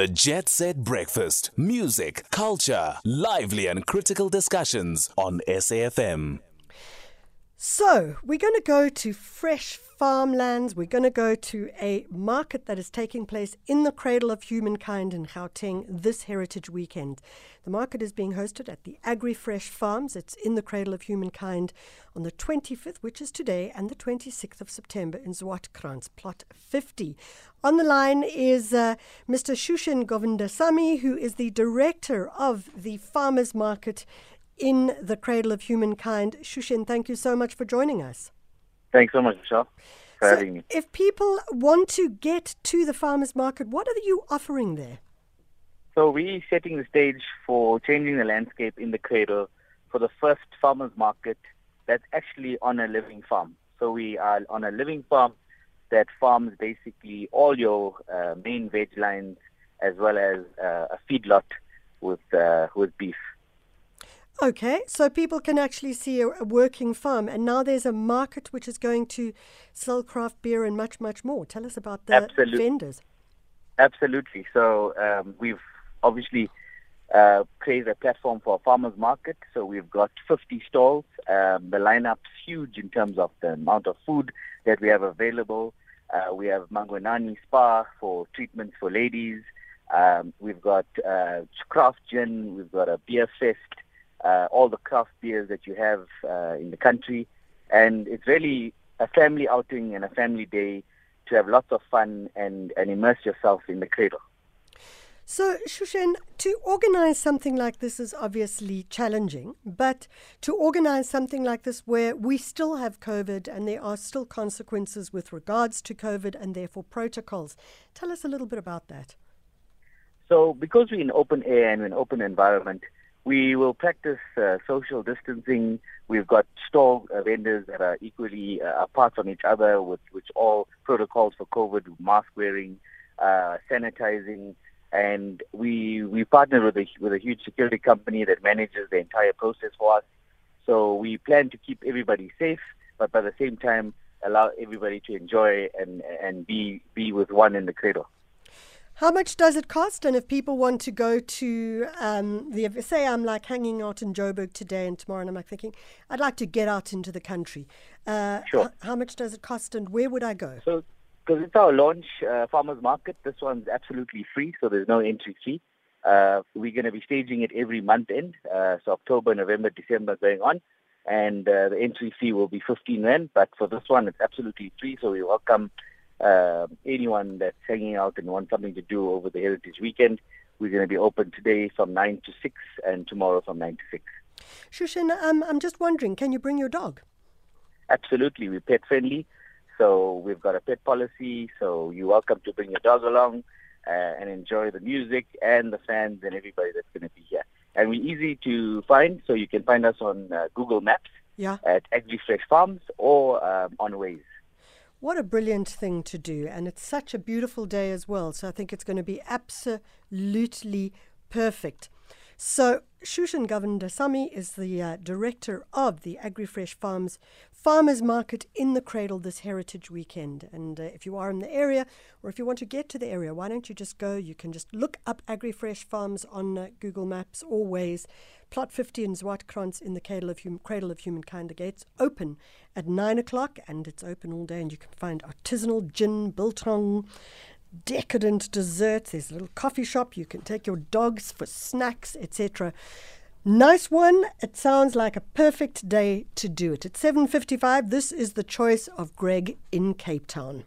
The Jet Set Breakfast. Music, culture, lively and critical discussions on SAFM. So, we're going to go to fresh farmlands. We're going to go to a market that is taking place in the cradle of humankind in Gauteng this Heritage Weekend. The market is being hosted at the Agri Fresh Farms. It's in the cradle of humankind on the 25th, which is today, and the 26th of September in Zwartkrans, plot 50. On the line is uh, Mr. Shushen Govindasami, who is the director of the farmers market in the cradle of humankind. Shushen, thank you so much for joining us. Thanks so much, Michelle, for So having me. if people want to get to the farmers market, what are you offering there? So we're setting the stage for changing the landscape in the cradle for the first farmers market that's actually on a living farm. So we are on a living farm that farms basically all your uh, main veg lines as well as uh, a feedlot with uh, with beef. Okay, so people can actually see a, a working farm, and now there's a market which is going to sell craft beer and much, much more. Tell us about the Absolute- vendors. Absolutely. So um, we've obviously uh, created a platform for a farmers market. So we've got 50 stalls. Um, the lineup's huge in terms of the amount of food that we have available. Uh, we have Mangwanani Spa for treatments for ladies. Um, we've got uh, craft gin. We've got a beer fest. Uh, all the craft beers that you have uh, in the country, and it's really a family outing and a family day to have lots of fun and, and immerse yourself in the cradle. So, Shushen, to organize something like this is obviously challenging, but to organize something like this where we still have COVID and there are still consequences with regards to COVID and therefore protocols, tell us a little bit about that. So, because we're in open air and we're in open environment, we will practice uh, social distancing. We've got stall uh, vendors that are equally uh, apart from each other, with which all protocols for COVID, mask wearing, uh, sanitizing, and we we partner with a with a huge security company that manages the entire process for us. So we plan to keep everybody safe, but by the same time allow everybody to enjoy and and be be with one in the cradle. How much does it cost? And if people want to go to um, the, say I'm like hanging out in Joburg today and tomorrow, and I'm like thinking, I'd like to get out into the country. Uh, Sure. h- how much does it cost and where would I go? So, because it's our launch uh, farmers market, this one's absolutely free, so there's no entry fee. Uh, we're going to be staging it every month end, uh, so October, November, December going on, and uh, the entry fee will be 15 rand. But for this one, it's absolutely free, so we welcome uh, anyone that's hanging out and wants something to do over the Heritage Weekend. We're going to be open today from 9 to 6 and tomorrow from 9 to 6. Shushen, um, I'm just wondering, can you bring your dog? Absolutely, we're pet friendly. So we've got a pet policy. So you're welcome to bring your dog along uh, and enjoy the music and the fans and everybody that's going to be here. And we're easy to find, so you can find us on uh, Google Maps Yeah. at AgriFresh Farms or um, on Waze. What a brilliant thing to do. And it's such a beautiful day as well. So I think it's going to be absolutely perfect. So Shushen Govindasami is the uh, director of the AgriFresh Farms Farmers Market in the Cradle this Heritage Weekend. And uh, if you are in the area or if you want to get to the area, why don't you just go? You can just look up AgriFresh Farms on uh, Google Maps Waze. Plot 50 in Zwartkrans in the Cradle of, hum- Cradle of Humankind. The gates open at 9 o'clock and it's open all day. And you can find artisanal gin, biltong, decadent desserts. There's a little coffee shop. You can take your dogs for snacks, etc. Nice one. It sounds like a perfect day to do it. At 7:55, this is the choice of Greg in Cape Town.